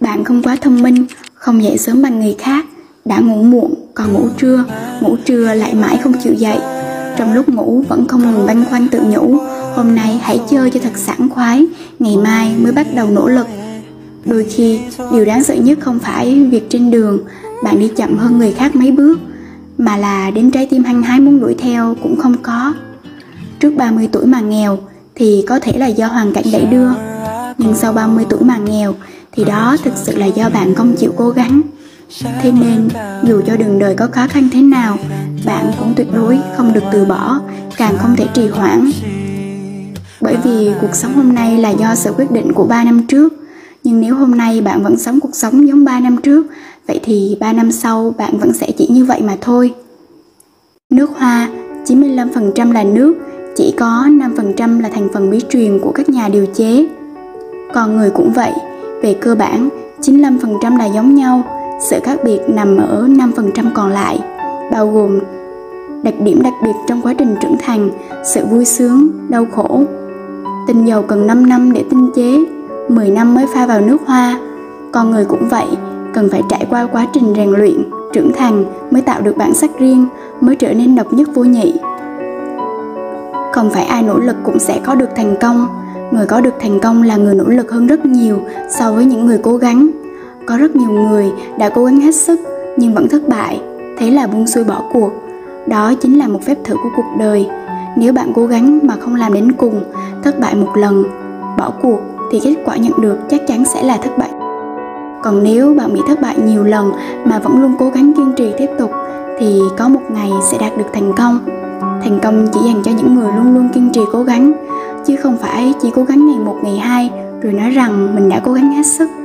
bạn không quá thông minh, không dậy sớm bằng người khác. Đã ngủ muộn, còn ngủ trưa ngủ trưa lại mãi không chịu dậy. Trong lúc ngủ, vẫn không ngừng băn khoăn tự nhủ, hôm nay hãy chơi cho thật sảng khoái, ngày mai mới bắt đầu nỗ lực. Đôi khi, điều đáng sợ nhất không phải việc trên đường, bạn đi chậm hơn người khác mấy bước, mà là đến trái tim hăng hái muốn đuổi theo cũng không có. Trước 30 tuổi mà nghèo thì có thể là do hoàn cảnh đẩy đưa, nhưng sau 30 tuổi mà nghèo thì đó thực sự là do bạn không chịu cố gắng. Thế nên, dù cho đường đời có khó khăn thế nào, bạn cũng tuyệt đối không được từ bỏ, càng không thể trì hoãn. Bởi vì cuộc sống hôm nay là do sự quyết định của 3 năm trước. Nhưng nếu hôm nay bạn vẫn sống cuộc sống giống 3 năm trước, vậy thì 3 năm sau bạn vẫn sẽ chỉ như vậy mà thôi. Nước hoa 95% là nước, chỉ có 5% là thành phần bí truyền của các nhà điều chế. Còn người cũng vậy về cơ bản 95% là giống nhau, sự khác biệt nằm ở 5% còn lại, bao gồm đặc điểm đặc biệt trong quá trình trưởng thành, sự vui sướng, đau khổ. Tinh dầu cần 5 năm để tinh chế 10 năm mới pha vào nước hoa. Con người cũng vậy, cần phải trải qua quá trình rèn luyện, trưởng thành mới tạo được bản sắc riêng, mới trở nên độc nhất vô nhị. Không phải ai nỗ lực cũng sẽ có được thành công người có được thành công là người nỗ lực hơn rất nhiều so với những người cố gắng. Có rất nhiều người đã cố gắng hết sức, nhưng vẫn thất bại. Thế là buông xuôi bỏ cuộc. Đó chính là một phép thử của cuộc đời. Nếu bạn cố gắng mà không làm đến cùng, thất bại một lần, bỏ cuộc thì kết quả nhận được chắc chắn sẽ là thất bại. Còn nếu bạn bị thất bại nhiều lần mà vẫn luôn cố gắng kiên trì tiếp tục, thì có một ngày sẽ đạt được thành công. Thành công chỉ dành cho những người luôn luôn kiên trì cố gắng chứ không phải chỉ cố gắng ngày một, ngày hai, rồi nói rằng mình đã cố gắng hết sức.